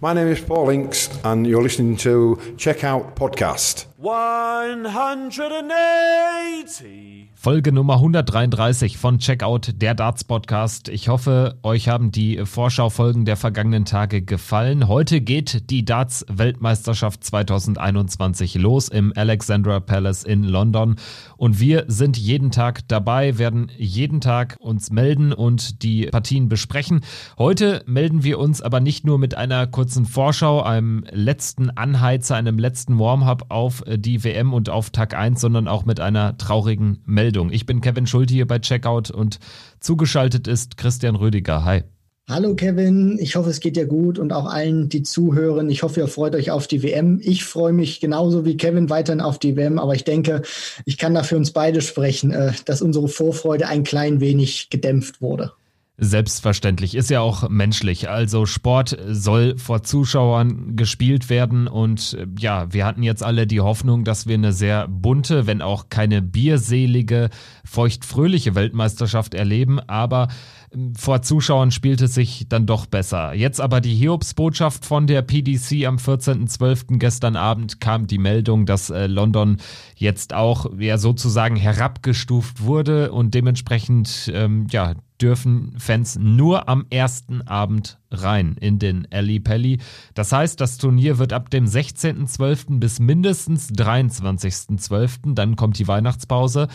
My name is Paul Inks, and you're listening to Checkout Podcast. 180. Folge Nummer 133 von Checkout, der Darts Podcast. Ich hoffe, euch haben die Vorschaufolgen der vergangenen Tage gefallen. Heute geht die Darts Weltmeisterschaft 2021 los im Alexandra Palace in London und wir sind jeden Tag dabei, werden jeden Tag uns melden und die Partien besprechen. Heute melden wir uns aber nicht nur mit einer kurzen Vorschau, einem letzten Anheizer, einem letzten Warm-up auf die WM und auf Tag 1, sondern auch mit einer traurigen Meldung. Ich bin Kevin Schulte hier bei Checkout und zugeschaltet ist Christian Rüdiger. Hi. Hallo Kevin, ich hoffe, es geht dir gut und auch allen, die zuhören. Ich hoffe, ihr freut euch auf die WM. Ich freue mich genauso wie Kevin weiterhin auf die WM, aber ich denke, ich kann da für uns beide sprechen, äh, dass unsere Vorfreude ein klein wenig gedämpft wurde. Selbstverständlich, ist ja auch menschlich. Also Sport soll vor Zuschauern gespielt werden und äh, ja, wir hatten jetzt alle die Hoffnung, dass wir eine sehr bunte, wenn auch keine bierselige, feuchtfröhliche Weltmeisterschaft erleben, aber ähm, vor Zuschauern spielt es sich dann doch besser. Jetzt aber die Hiobsbotschaft von der PDC am 14.12. gestern Abend kam die Meldung, dass äh, London jetzt auch ja sozusagen herabgestuft wurde und dementsprechend ähm, ja dürfen Fans nur am ersten Abend rein in den Ali Pelli. Das heißt, das Turnier wird ab dem 16.12. bis mindestens 23.12., dann kommt die Weihnachtspause,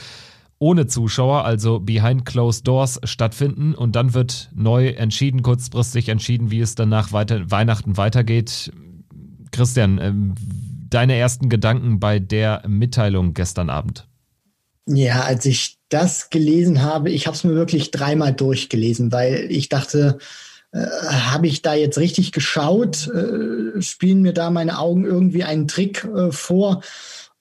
ohne Zuschauer, also behind closed doors stattfinden und dann wird neu entschieden, kurzfristig entschieden, wie es dann nach weiter Weihnachten weitergeht. Christian, ähm, deine ersten Gedanken bei der Mitteilung gestern Abend? Ja, als ich das gelesen habe, ich habe es mir wirklich dreimal durchgelesen, weil ich dachte, äh, habe ich da jetzt richtig geschaut? Äh, spielen mir da meine Augen irgendwie einen Trick äh, vor?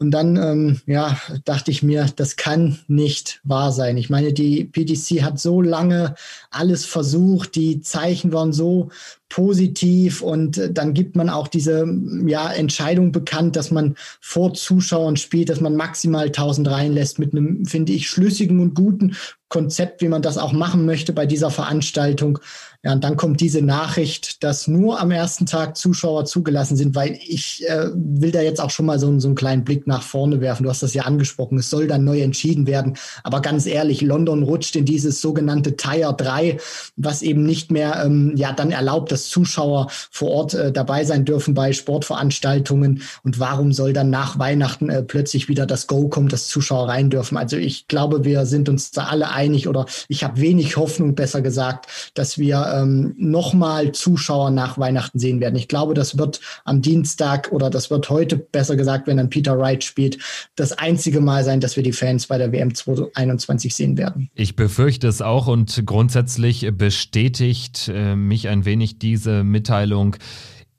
Und dann, ähm, ja, dachte ich mir, das kann nicht wahr sein. Ich meine, die PDC hat so lange alles versucht, die Zeichen waren so positiv und äh, dann gibt man auch diese ja, Entscheidung bekannt, dass man vor Zuschauern spielt, dass man maximal 1000 reinlässt mit einem, finde ich, schlüssigen und guten Konzept, wie man das auch machen möchte bei dieser Veranstaltung. Ja, und dann kommt diese Nachricht, dass nur am ersten Tag Zuschauer zugelassen sind, weil ich äh, will da jetzt auch schon mal so, so einen kleinen Blick nach vorne werfen. Du hast das ja angesprochen. Es soll dann neu entschieden werden. Aber ganz ehrlich, London rutscht in dieses sogenannte Tier 3, was eben nicht mehr ähm, ja dann erlaubt, dass Zuschauer vor Ort äh, dabei sein dürfen bei Sportveranstaltungen. Und warum soll dann nach Weihnachten äh, plötzlich wieder das Go kommen, dass Zuschauer rein dürfen? Also ich glaube, wir sind uns da alle einig oder ich habe wenig Hoffnung, besser gesagt, dass wir ähm, nochmal Zuschauer nach Weihnachten sehen werden. Ich glaube, das wird am Dienstag oder das wird heute, besser gesagt, wenn dann Peter Wright spielt, das einzige Mal sein, dass wir die Fans bei der WM 2021 sehen werden. Ich befürchte es auch und grundsätzlich bestätigt äh, mich ein wenig diese Mitteilung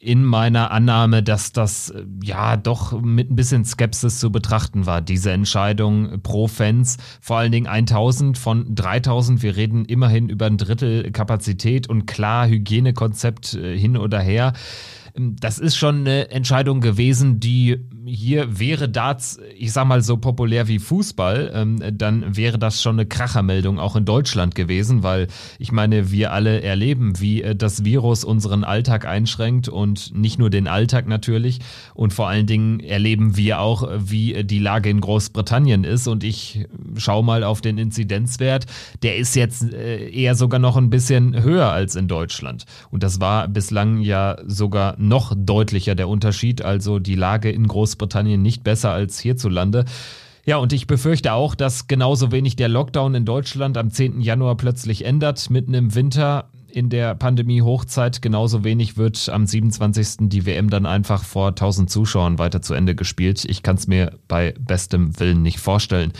in meiner Annahme, dass das äh, ja doch mit ein bisschen Skepsis zu betrachten war, diese Entscheidung pro Fans, vor allen Dingen 1000 von 3000, wir reden immerhin über ein Drittel Kapazität und klar Hygienekonzept äh, hin oder her. Ähm, das ist schon eine Entscheidung gewesen, die hier wäre Darts, ich sag mal so populär wie Fußball, ähm, dann wäre das schon eine Krachermeldung auch in Deutschland gewesen, weil ich meine, wir alle erleben, wie äh, das Virus unseren Alltag einschränkt und nicht nur den Alltag natürlich. Und vor allen Dingen erleben wir auch, wie die Lage in Großbritannien ist. Und ich schaue mal auf den Inzidenzwert, der ist jetzt äh, eher sogar noch ein bisschen höher als in Deutschland. Und das war bislang ja sogar noch deutlicher der Unterschied, also die Lage in Großbritannien nicht besser als hierzulande. Ja, und ich befürchte auch, dass genauso wenig der Lockdown in Deutschland am 10. Januar plötzlich ändert, mitten im Winter in der Pandemie-Hochzeit. Genauso wenig wird am 27. die WM dann einfach vor 1000 Zuschauern weiter zu Ende gespielt. Ich kann es mir bei bestem Willen nicht vorstellen.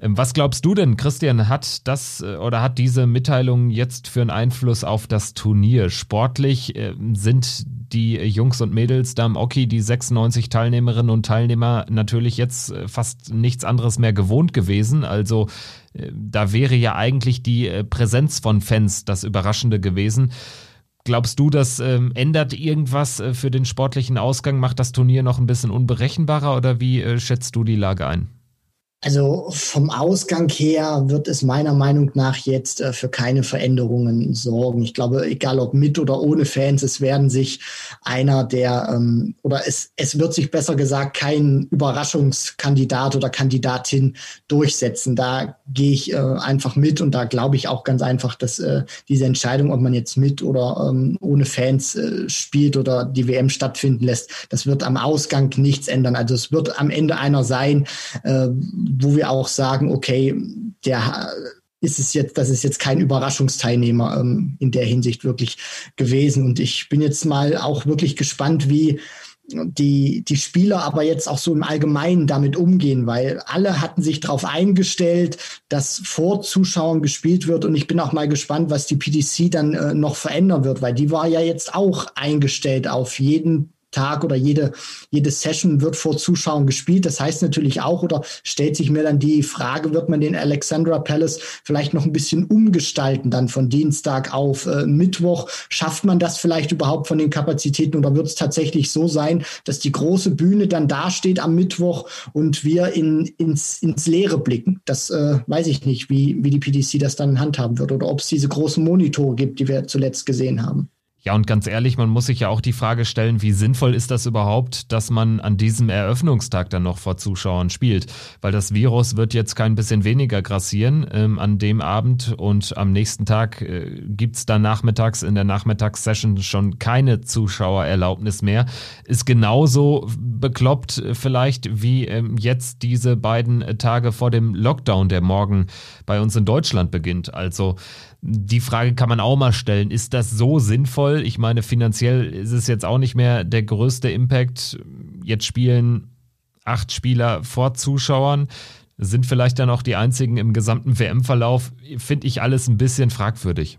Ähm, was glaubst du denn, Christian, hat das äh, oder hat diese Mitteilung jetzt für einen Einfluss auf das Turnier? Sportlich äh, sind die Jungs und Mädels da im Oki, die 96 Teilnehmerinnen und Teilnehmer, natürlich jetzt äh, fast nichts anderes mehr gewohnt gewesen. Also da wäre ja eigentlich die Präsenz von Fans das Überraschende gewesen. Glaubst du, das ähm, ändert irgendwas für den sportlichen Ausgang? Macht das Turnier noch ein bisschen unberechenbarer oder wie äh, schätzt du die Lage ein? Also vom Ausgang her wird es meiner Meinung nach jetzt äh, für keine Veränderungen sorgen. Ich glaube, egal ob mit oder ohne Fans, es werden sich einer der ähm, oder es, es wird sich besser gesagt kein Überraschungskandidat oder Kandidatin durchsetzen. Da gehe ich äh, einfach mit und da glaube ich auch ganz einfach, dass äh, diese Entscheidung, ob man jetzt mit oder ähm, ohne Fans spielt oder die WM stattfinden lässt, das wird am Ausgang nichts ändern. Also es wird am Ende einer sein, wo wir auch sagen, okay, der ist es jetzt, das ist jetzt kein Überraschungsteilnehmer ähm, in der Hinsicht wirklich gewesen. Und ich bin jetzt mal auch wirklich gespannt, wie die, die Spieler aber jetzt auch so im Allgemeinen damit umgehen, weil alle hatten sich darauf eingestellt, dass vor Zuschauern gespielt wird und ich bin auch mal gespannt, was die PDC dann äh, noch verändern wird, weil die war ja jetzt auch eingestellt auf jeden Tag oder jede, jede Session wird vor Zuschauern gespielt. Das heißt natürlich auch, oder stellt sich mir dann die Frage, wird man den Alexandra Palace vielleicht noch ein bisschen umgestalten, dann von Dienstag auf äh, Mittwoch? Schafft man das vielleicht überhaupt von den Kapazitäten oder wird es tatsächlich so sein, dass die große Bühne dann dasteht am Mittwoch und wir in, ins, ins Leere blicken? Das äh, weiß ich nicht, wie, wie die PDC das dann handhaben wird oder ob es diese großen Monitore gibt, die wir zuletzt gesehen haben. Ja, und ganz ehrlich, man muss sich ja auch die Frage stellen, wie sinnvoll ist das überhaupt, dass man an diesem Eröffnungstag dann noch vor Zuschauern spielt? Weil das Virus wird jetzt kein bisschen weniger grassieren ähm, an dem Abend und am nächsten Tag äh, gibt's dann nachmittags in der Nachmittagssession schon keine Zuschauererlaubnis mehr. Ist genauso bekloppt äh, vielleicht wie ähm, jetzt diese beiden Tage vor dem Lockdown, der morgen bei uns in Deutschland beginnt. Also die Frage kann man auch mal stellen, ist das so sinnvoll? Ich meine, finanziell ist es jetzt auch nicht mehr der größte Impact. Jetzt spielen acht Spieler vor Zuschauern, sind vielleicht dann auch die einzigen im gesamten WM-Verlauf. Finde ich alles ein bisschen fragwürdig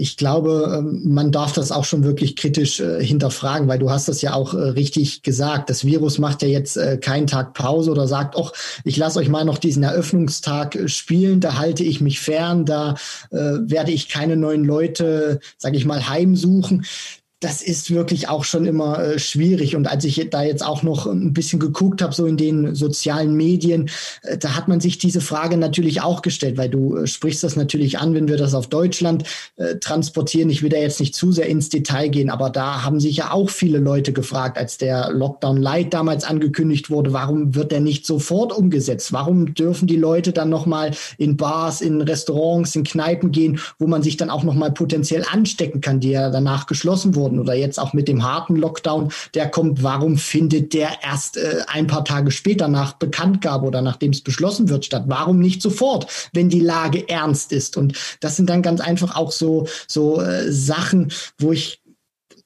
ich glaube, ähm, man darf das auch schon wirklich kritisch äh, hinterfragen, weil du hast das ja auch äh, richtig gesagt. Das Virus macht ja jetzt äh, keinen Tag Pause oder sagt, ach, ich lasse euch mal noch diesen Eröffnungstag spielen, da halte ich mich fern, da werde ich keine neuen Leute, sage ich mal, heimsuchen das ist wirklich auch schon immer äh, schwierig. Und als ich da jetzt auch noch ein bisschen geguckt habe, so in den sozialen Medien, äh, da hat man sich diese Frage natürlich auch gestellt, weil du äh, sprichst das natürlich an, wenn wir das auf Deutschland äh, transportieren. Ich will da jetzt nicht zu sehr ins Detail gehen, aber da haben sich ja auch viele Leute gefragt, als der Lockdown Light damals angekündigt wurde, warum wird der nicht sofort umgesetzt? Warum dürfen die Leute dann nochmal in Bars, in Restaurants, in Kneipen gehen, wo man sich dann auch nochmal potenziell anstecken kann, die ja danach geschlossen wurden? Wurden oder jetzt auch mit dem harten Lockdown, der kommt, warum findet der erst äh, ein paar Tage später nach Bekanntgabe oder nachdem es beschlossen wird statt? Warum nicht sofort, wenn die Lage ernst ist? Und das sind dann ganz einfach auch so, so äh, Sachen, wo ich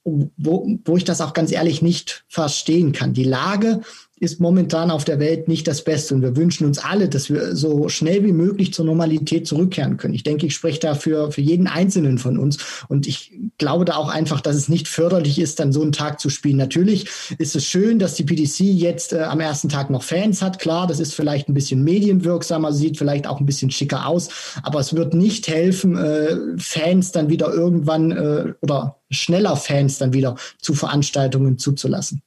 wo, wo ich das auch ganz ehrlich nicht verstehen kann. Die Lage ist momentan auf der Welt nicht das Beste. Und wir wünschen uns alle, dass wir so schnell wie möglich zur Normalität zurückkehren können. Ich denke, ich spreche da für, für jeden Einzelnen von uns. Und ich glaube da auch einfach, dass es nicht förderlich ist, dann so einen Tag zu spielen. Natürlich ist es schön, dass die PDC jetzt äh, am ersten Tag noch Fans hat. Klar, das ist vielleicht ein bisschen medienwirksamer, sieht vielleicht auch ein bisschen schicker aus. Aber es wird nicht helfen, äh, Fans dann wieder irgendwann äh, oder schneller Fans dann wieder zu Veranstaltungen zuzulassen.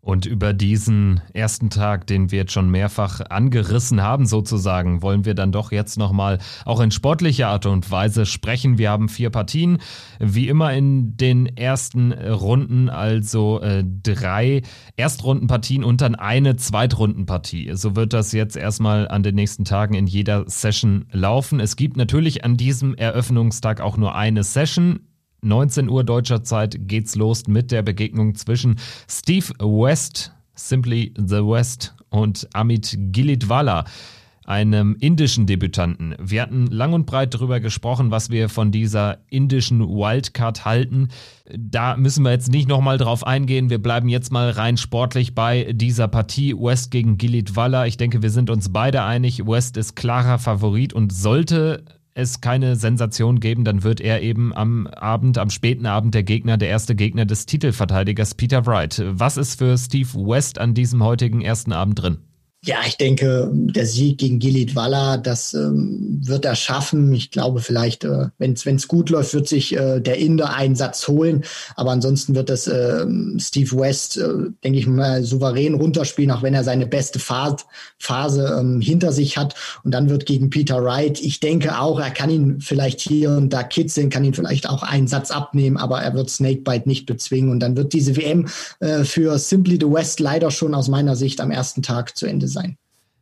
Und über diesen ersten Tag, den wir jetzt schon mehrfach angerissen haben, sozusagen, wollen wir dann doch jetzt nochmal auch in sportlicher Art und Weise sprechen. Wir haben vier Partien, wie immer in den ersten Runden, also äh, drei Erstrundenpartien und dann eine Zweitrundenpartie. So wird das jetzt erstmal an den nächsten Tagen in jeder Session laufen. Es gibt natürlich an diesem Eröffnungstag auch nur eine Session 19 Uhr deutscher Zeit geht's los mit der Begegnung zwischen Steve West, Simply the West, und Amit Gilitwala, einem indischen Debütanten. Wir hatten lang und breit darüber gesprochen, was wir von dieser indischen Wildcard halten. Da müssen wir jetzt nicht nochmal drauf eingehen. Wir bleiben jetzt mal rein sportlich bei dieser Partie West gegen Gilitwala. Ich denke, wir sind uns beide einig. West ist klarer Favorit und sollte es keine Sensation geben, dann wird er eben am Abend, am späten Abend der Gegner, der erste Gegner des Titelverteidigers Peter Wright. Was ist für Steve West an diesem heutigen ersten Abend drin? Ja, ich denke, der Sieg gegen Gilit Walla, das ähm, wird er schaffen. Ich glaube, vielleicht, äh, wenn es gut läuft, wird sich äh, der Inder einen Satz holen. Aber ansonsten wird das äh, Steve West, äh, denke ich mal, souverän runterspielen, auch wenn er seine beste Phase, Phase ähm, hinter sich hat. Und dann wird gegen Peter Wright, ich denke auch, er kann ihn vielleicht hier und da kitzeln, kann ihn vielleicht auch einen Satz abnehmen, aber er wird Snakebite nicht bezwingen. Und dann wird diese WM äh, für Simply the West leider schon aus meiner Sicht am ersten Tag zu Ende sein.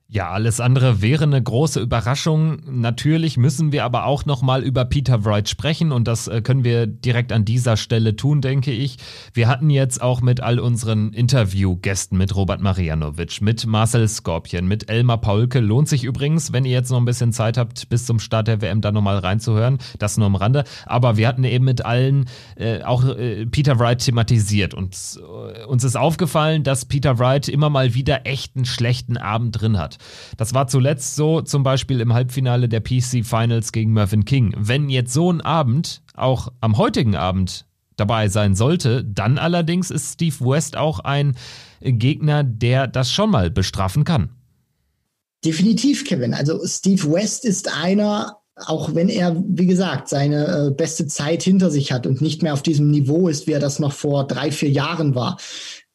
Ja, alles andere wäre eine große Überraschung. Natürlich müssen wir aber auch nochmal über Peter Wright sprechen und das äh, können wir direkt an dieser Stelle tun, denke ich. Wir hatten jetzt auch mit all unseren Interviewgästen, mit Robert Marianovic, mit Marcel Skorpien, mit Elmar Paulke. Lohnt sich übrigens, wenn ihr jetzt noch ein bisschen Zeit habt, bis zum Start der WM da nochmal reinzuhören. Das nur am Rande. Aber wir hatten eben mit allen äh, auch äh, Peter Wright thematisiert und äh, uns ist aufgefallen, dass Peter Wright immer mal wieder echt einen schlechten Abend drin Das war zuletzt so zum Beispiel im Halbfinale der PC Finals gegen Mervyn King. Wenn jetzt so ein Abend auch am heutigen Abend dabei sein sollte, dann allerdings ist Steve West auch ein Gegner, der das schon mal bestrafen kann. Definitiv, Kevin. Also Steve West ist einer, auch wenn er, wie gesagt, seine äh, beste Zeit hinter sich hat und nicht mehr auf diesem Niveau ist, wie er das noch vor drei, vier Jahren war.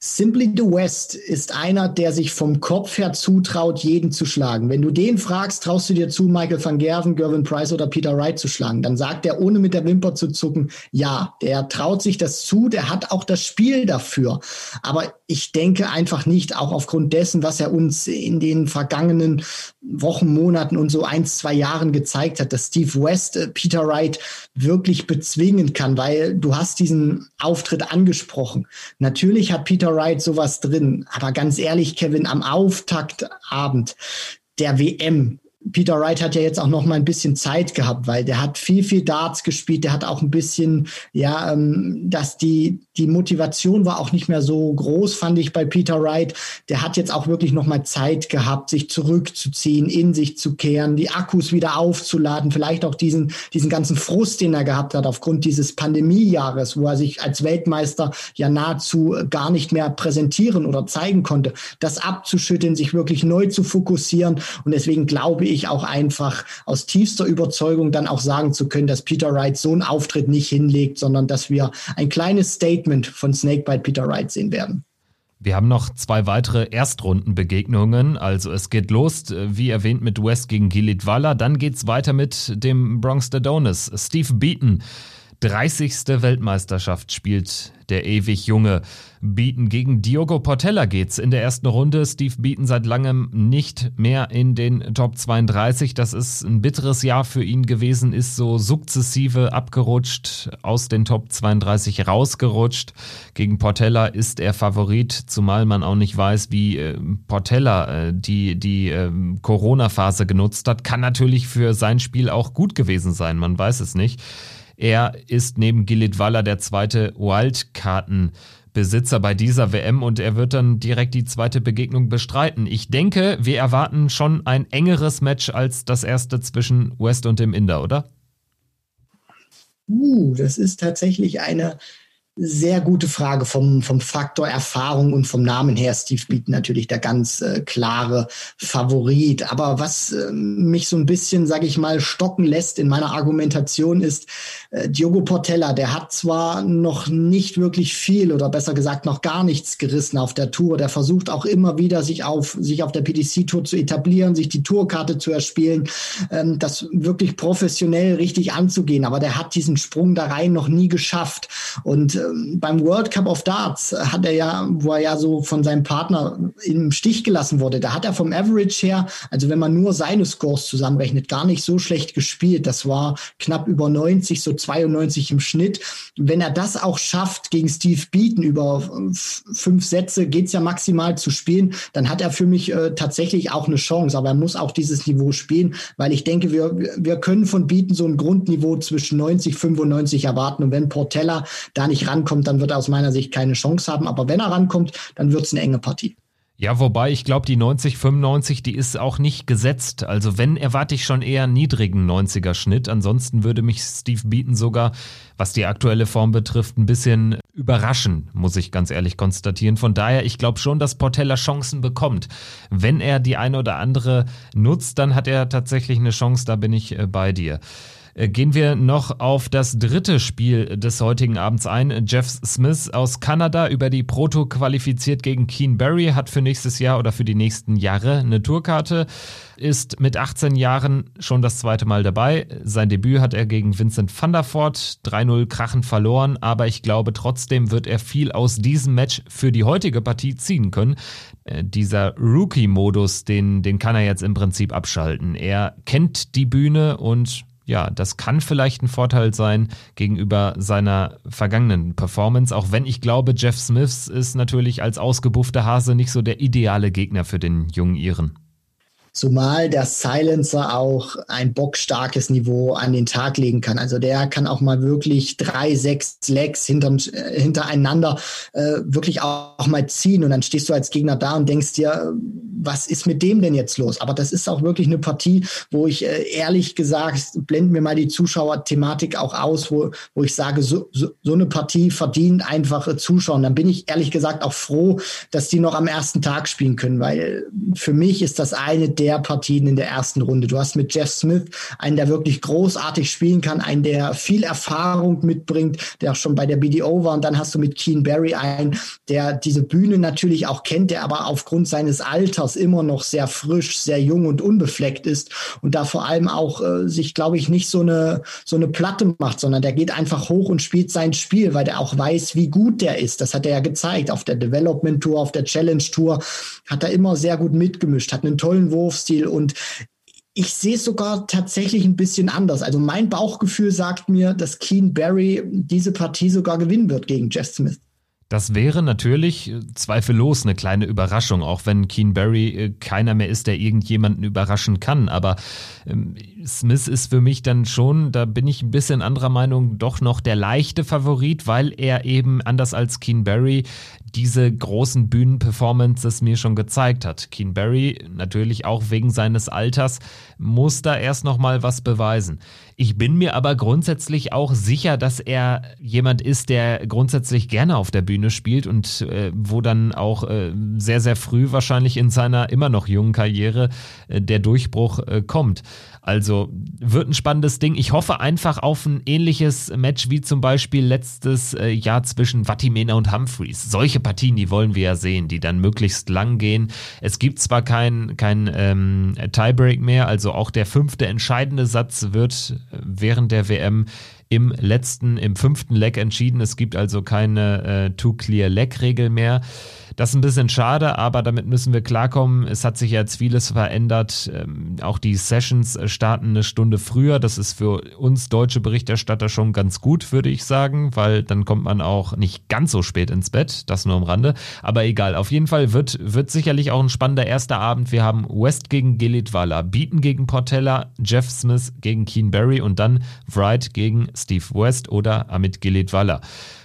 Simply the West ist einer, der sich vom Kopf her zutraut, jeden zu schlagen. Wenn du den fragst, traust du dir zu, Michael van Gerven, Gervin Price oder Peter Wright zu schlagen, dann sagt er, ohne mit der Wimper zu zucken, ja, der traut sich das zu, der hat auch das Spiel dafür. Aber ich denke einfach nicht, auch aufgrund dessen, was er uns in den vergangenen Wochen, Monaten und so ein, zwei Jahren gezeigt hat, dass Steve West äh, Peter Wright wirklich bezwingen kann, weil du hast diesen Auftritt angesprochen. Natürlich hat Peter Wright sowas drin, aber ganz ehrlich, Kevin, am Auftaktabend der WM Peter Wright hat ja jetzt auch noch mal ein bisschen Zeit gehabt, weil der hat viel, viel Darts gespielt. Der hat auch ein bisschen, ja, ähm, dass die, die Motivation war auch nicht mehr so groß, fand ich bei Peter Wright. Der hat jetzt auch wirklich noch mal Zeit gehabt, sich zurückzuziehen, in sich zu kehren, die Akkus wieder aufzuladen, vielleicht auch diesen, diesen ganzen Frust, den er gehabt hat aufgrund dieses Pandemiejahres, wo er sich als Weltmeister ja nahezu gar nicht mehr präsentieren oder zeigen konnte, das abzuschütteln, sich wirklich neu zu fokussieren. Und deswegen glaube ich, ich auch einfach aus tiefster Überzeugung dann auch sagen zu können, dass Peter Wright so einen Auftritt nicht hinlegt, sondern dass wir ein kleines Statement von Snakebite Peter Wright sehen werden. Wir haben noch zwei weitere Erstrundenbegegnungen. Also es geht los, wie erwähnt, mit West gegen Gilit Walla. Dann geht es weiter mit dem Bronx Adonis. Steve Beaton 30. Weltmeisterschaft spielt der ewig junge Beaton. Gegen Diogo Portella geht's in der ersten Runde. Steve Beaton seit langem nicht mehr in den Top 32. Das ist ein bitteres Jahr für ihn gewesen, ist so sukzessive abgerutscht, aus den Top 32 rausgerutscht. Gegen Portella ist er Favorit, zumal man auch nicht weiß, wie äh, Portella äh, die, die äh, Corona-Phase genutzt hat. Kann natürlich für sein Spiel auch gut gewesen sein, man weiß es nicht. Er ist neben Gilit Waller der zweite Wildkartenbesitzer bei dieser WM und er wird dann direkt die zweite Begegnung bestreiten. Ich denke, wir erwarten schon ein engeres Match als das erste zwischen West und dem Inder, oder? Uh, das ist tatsächlich eine sehr gute Frage vom, vom Faktor Erfahrung und vom Namen her. Steve Beaton natürlich der ganz äh, klare Favorit. Aber was äh, mich so ein bisschen, sage ich mal, stocken lässt in meiner Argumentation ist, äh, Diogo Portella, der hat zwar noch nicht wirklich viel oder besser gesagt noch gar nichts gerissen auf der Tour. Der versucht auch immer wieder, sich auf, sich auf der PDC-Tour zu etablieren, sich die Tourkarte zu erspielen, ähm, das wirklich professionell richtig anzugehen. Aber der hat diesen Sprung da rein noch nie geschafft. Und ähm, beim World Cup of Darts hat er ja, wo er ja so von seinem Partner im Stich gelassen wurde, da hat er vom Average her, also wenn man nur seine Scores zusammenrechnet, gar nicht so schlecht gespielt. Das war knapp über 90, so 92 im Schnitt. Wenn er das auch schafft gegen Steve Beaton über fünf Sätze, geht's ja maximal zu spielen, dann hat er für mich äh, tatsächlich auch eine Chance. Aber er muss auch dieses Niveau spielen, weil ich denke, wir, wir können von Beaton so ein Grundniveau zwischen 90, 95 erwarten. Und wenn Portella da nicht rankommt, dann wird er aus meiner Sicht keine Chance haben. Aber wenn er rankommt, dann wird es eine enge Partie. Ja, wobei ich glaube, die 90, 95, die ist auch nicht gesetzt. Also wenn, erwarte ich schon eher einen niedrigen 90er Schnitt. Ansonsten würde mich Steve Beaton sogar, was die aktuelle Form betrifft, ein bisschen überraschen, muss ich ganz ehrlich konstatieren. Von daher, ich glaube schon, dass Portella Chancen bekommt. Wenn er die eine oder andere nutzt, dann hat er tatsächlich eine Chance, da bin ich äh, bei dir. Äh, gehen wir noch auf das dritte Spiel des heutigen Abends ein. Jeff Smith aus Kanada über die Proto qualifiziert gegen Keen Barry, hat für nächstes Jahr oder für die nächsten Jahre eine Tourkarte, ist mit 18 Jahren schon das zweite Mal dabei. Sein Debüt hat er gegen Vincent van der Voort 3-0 krachend verloren, aber ich glaube trotzdem wird er viel aus diesem Match für die heutige Partie ziehen können. Äh, dieser Rookie-Modus, den, den kann er jetzt im Prinzip abschalten. Er kennt die Bühne und ja, das kann vielleicht ein Vorteil sein gegenüber seiner vergangenen Performance, auch wenn ich glaube, Jeff Smiths ist natürlich als ausgebuffter Hase nicht so der ideale Gegner für den jungen Iren. Zumal der Silencer auch ein bockstarkes Niveau an den Tag legen kann. Also der kann auch mal wirklich drei, sechs Legs hinterm, äh, hintereinander äh, wirklich auch, mal ziehen. Und dann stehst du als Gegner da und denkst dir, was ist mit dem denn jetzt los? Aber das ist auch wirklich eine Partie, wo ich äh, ehrlich gesagt, blenden mir mal die Zuschauerthematik auch aus, wo, wo ich sage, so, so, so eine Partie verdient einfach äh, Zuschauen. Dann bin ich ehrlich gesagt auch froh, dass die noch am ersten Tag spielen können, weil für mich ist das eine der Partien in der ersten Runde. Du hast mit Jeff Smith einen, der wirklich großartig spielen kann, einen, der viel Erfahrung mitbringt, der auch schon bei der BDO war. Und dann hast du mit Keen Barry einen, der diese Bühne natürlich auch kennt, der aber aufgrund seines Alters immer noch sehr frisch, sehr jung und unbefleckt ist und da vor allem auch äh, sich, glaube ich, nicht so eine, so eine Platte macht, sondern der geht einfach hoch und spielt sein Spiel, weil der auch weiß, wie gut der ist. Das hat er ja gezeigt auf der Development Tour, auf der Challenge Tour, hat er immer sehr gut mitgemischt, hat einen tollen Wurf Wurfstil und ich sehe es sogar tatsächlich ein bisschen anders. Also mein Bauchgefühl sagt mir, dass Keen Barry diese Partie sogar gewinnen wird gegen Jeff Smith. Das wäre natürlich äh, zweifellos eine kleine Überraschung, auch wenn Keen Barry äh, keiner mehr ist, der irgendjemanden überraschen kann. Aber ähm, Smith ist für mich dann schon, da bin ich ein bisschen anderer Meinung, doch noch der leichte Favorit, weil er eben anders als Keen Barry diese großen Bühnenperformances mir schon gezeigt hat. Keen Barry natürlich auch wegen seines Alters muss da erst noch mal was beweisen. Ich bin mir aber grundsätzlich auch sicher, dass er jemand ist, der grundsätzlich gerne auf der Bühne spielt und äh, wo dann auch äh, sehr sehr früh wahrscheinlich in seiner immer noch jungen Karriere äh, der Durchbruch äh, kommt. Also wird ein spannendes Ding. Ich hoffe einfach auf ein ähnliches Match wie zum Beispiel letztes äh, Jahr zwischen Vatimena und Humphreys. Solche Partien, die wollen wir ja sehen, die dann möglichst lang gehen. Es gibt zwar kein, kein ähm, Tiebreak mehr, also auch der fünfte entscheidende Satz wird äh, während der WM im letzten, im fünften Leg entschieden. Es gibt also keine äh, Two-Clear-Leg-Regel mehr. Das ist ein bisschen schade, aber damit müssen wir klarkommen. Es hat sich jetzt vieles verändert. Ähm, auch die Sessions starten eine Stunde früher. Das ist für uns deutsche Berichterstatter schon ganz gut, würde ich sagen, weil dann kommt man auch nicht ganz so spät ins Bett. Das nur am Rande. Aber egal. Auf jeden Fall wird, wird sicherlich auch ein spannender erster Abend. Wir haben West gegen Gelitwala, Beaton gegen Portella, Jeff Smith gegen Keen Barry und dann Wright gegen Steve West oder Amit Gelitwala.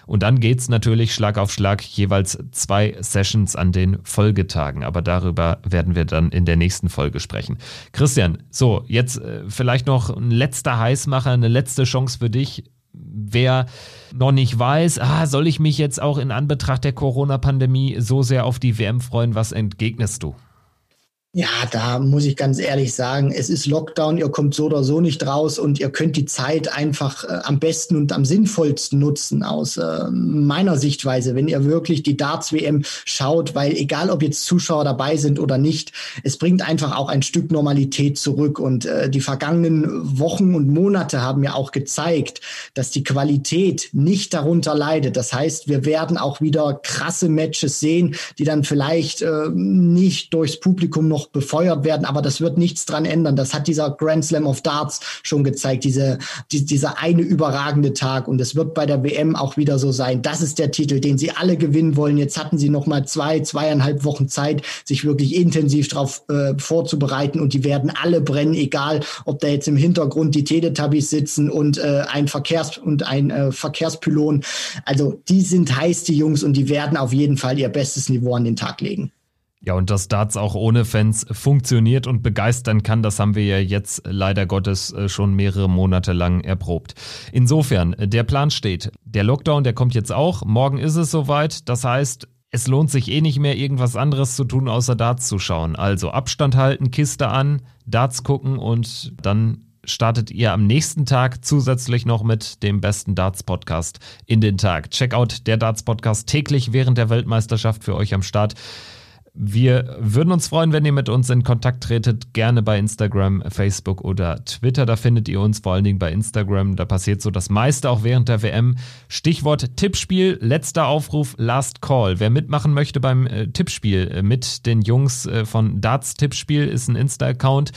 Und dann geht's natürlich Schlag auf Schlag jeweils zwei Sessions an den Folgetagen. Aber darüber werden wir dann in der nächsten Folge sprechen. Christian, so, jetzt äh, vielleicht noch ein letzter Heißmacher, eine letzte Chance für dich. Wer noch nicht weiß, ah, soll ich mich jetzt auch in Anbetracht der Corona-Pandemie so sehr auf die WM freuen, was entgegnest du? Ja, da muss ich ganz ehrlich sagen, es ist Lockdown, ihr kommt so oder so nicht raus und ihr könnt die Zeit einfach äh, am besten und am sinnvollsten nutzen aus äh, meiner Sichtweise, wenn ihr wirklich die Darts WM schaut, weil egal ob jetzt Zuschauer dabei sind oder nicht, es bringt einfach auch ein Stück Normalität zurück und äh, die vergangenen Wochen und Monate haben ja auch gezeigt, dass die Qualität nicht darunter leidet. Das heißt, wir werden auch wieder krasse Matches sehen, die dann vielleicht äh, nicht durchs Publikum noch befeuert werden, aber das wird nichts dran ändern. Das hat dieser Grand Slam of Darts schon gezeigt, diese, die, dieser eine überragende Tag. Und es wird bei der WM auch wieder so sein. Das ist der Titel, den sie alle gewinnen wollen. Jetzt hatten sie noch mal zwei, zweieinhalb Wochen Zeit, sich wirklich intensiv darauf äh, vorzubereiten. Und die werden alle brennen, egal ob da jetzt im Hintergrund die Teletubbies sitzen und äh, ein Verkehrs- und ein äh, Verkehrspylon. Also die sind heiß, die Jungs, und die werden auf jeden Fall ihr bestes Niveau an den Tag legen. Ja, und dass Darts auch ohne Fans funktioniert und begeistern kann, das haben wir ja jetzt leider Gottes äh, schon mehrere Monate lang erprobt. Insofern, äh, der Plan steht. Der Lockdown, der kommt jetzt auch. Morgen ist es soweit. Das heißt, es lohnt sich eh nicht mehr, irgendwas anderes zu tun, außer Darts zu schauen. Also Abstand halten, Kiste an, Darts gucken und dann startet ihr am nächsten Tag zusätzlich noch mit dem besten Darts Podcast in den Tag. Checkout der Darts Podcast täglich während der Weltmeisterschaft für euch am Start. Wir würden uns freuen, wenn ihr mit uns in Kontakt tretet. Gerne bei Instagram, Facebook oder Twitter. Da findet ihr uns vor allen Dingen bei Instagram. Da passiert so das meiste auch während der WM. Stichwort Tippspiel. Letzter Aufruf, Last Call. Wer mitmachen möchte beim äh, Tippspiel äh, mit den Jungs äh, von Darts Tippspiel ist ein Insta-Account.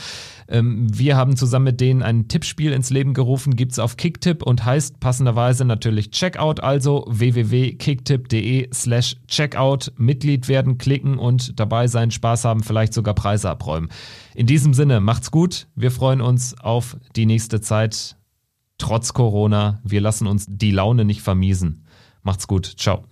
Ähm, wir haben zusammen mit denen ein Tippspiel ins Leben gerufen, gibt es auf Kicktip und heißt passenderweise natürlich Checkout, also www.kicktip.de slash Checkout, Mitglied werden, klicken und dabei sein, Spaß haben, vielleicht sogar Preise abräumen. In diesem Sinne, macht's gut, wir freuen uns auf die nächste Zeit, trotz Corona. Wir lassen uns die Laune nicht vermiesen. Macht's gut, ciao.